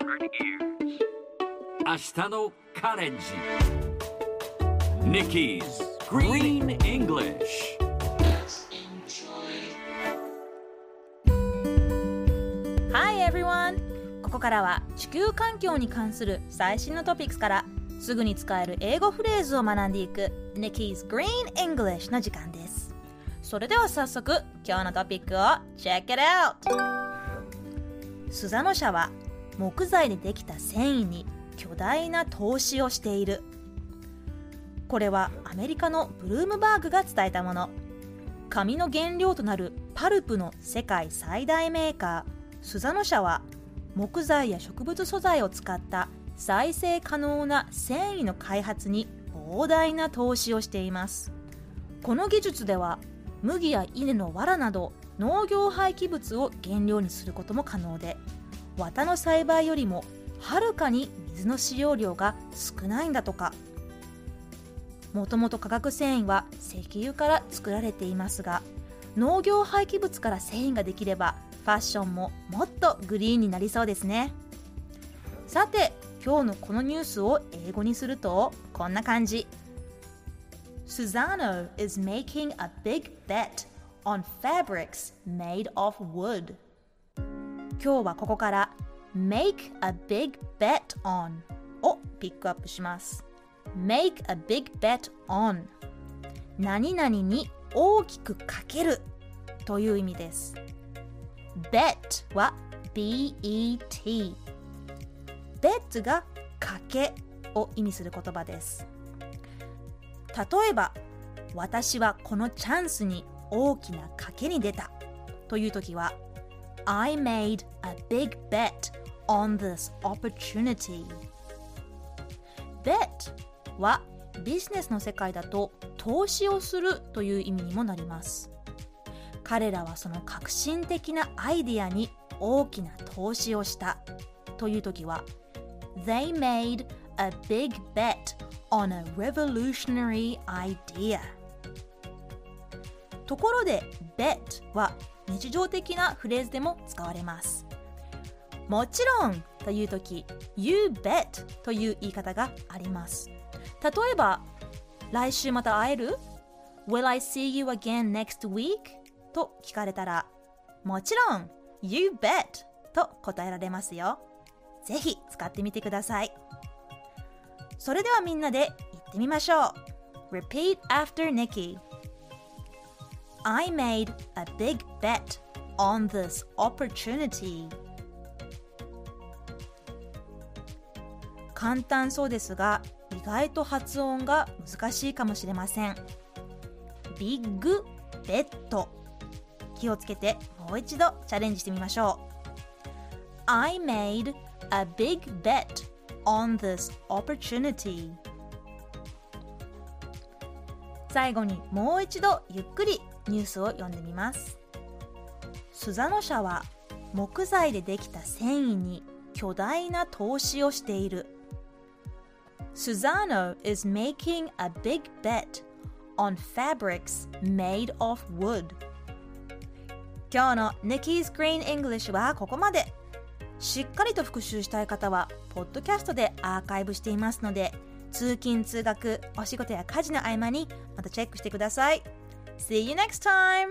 明日のカレンジ Nikki's Green English Hi everyone! ここからは地球環境に関する最新のトピックスからすぐに使える英語フレーズを学んでいく Nikki's Green English の時間ですそれでは早速今日のトピックを Check it out! スザノ社は木材でできた繊維に巨大な投資をしている。これはアメリカのブルームバーグが伝えたもの。紙の原料となるパルプの世界最大メーカー。スザノ社は木材や植物素材を使った再生可能な繊維の開発に膨大な投資をしています。この技術では麦や稲の藁など農業廃棄物を原料にすることも可能で綿の栽培よりもはるかに水の使用量が少ないんだとか。もともと化学繊維は石油から作られていますが農業廃棄物から繊維ができればファッションももっとグリーンになりそうですね。さて今日のこのニュースを英語にするとこんな感じ。Susano is making a big bet on fabrics made of wood. 今日はここから make a big bet on をピックアップします。make a big bet on 何々に大きくかけるという意味です。bet は bet bet がかけを意味する言葉です。例えば私はこのチャンスに大きな賭けに出たという時は I made a big bet on this opportunity bet はビジネスの世界だと投資をするという意味にもなります彼らはその革新的なアイディアに大きな投資をしたという時は They made a big bet on a revolutionary idea ところで bet は日常的なフレーズでも使われます。もちろんという時 You bet という言い方があります。例えば来週また会える？Will I see you again next week? と聞かれたらもちろん You bet と答えられますよ。ぜひ使ってみてください。それではみんなで言ってみましょう。Repeat after Nikki I made a big bet on this opportunity. 簡単そうですが意外と発音が難しいかもしれません。ビッグベッド気をつけてもう一度チャレンジしてみましょう。I made a big bet on this opportunity. 最後にもう一度ゆっくりニュースを読んでみます。スザノ社は木材でできた繊維に巨大な投資をしている。Susano is making a big bet on fabrics made of wood. 今日の Nikki's Green English はここまで。しっかりと復習したい方はポッドキャストでアーカイブしていますので通勤通学お仕事や家事の合間にまたチェックしてください。See you next time!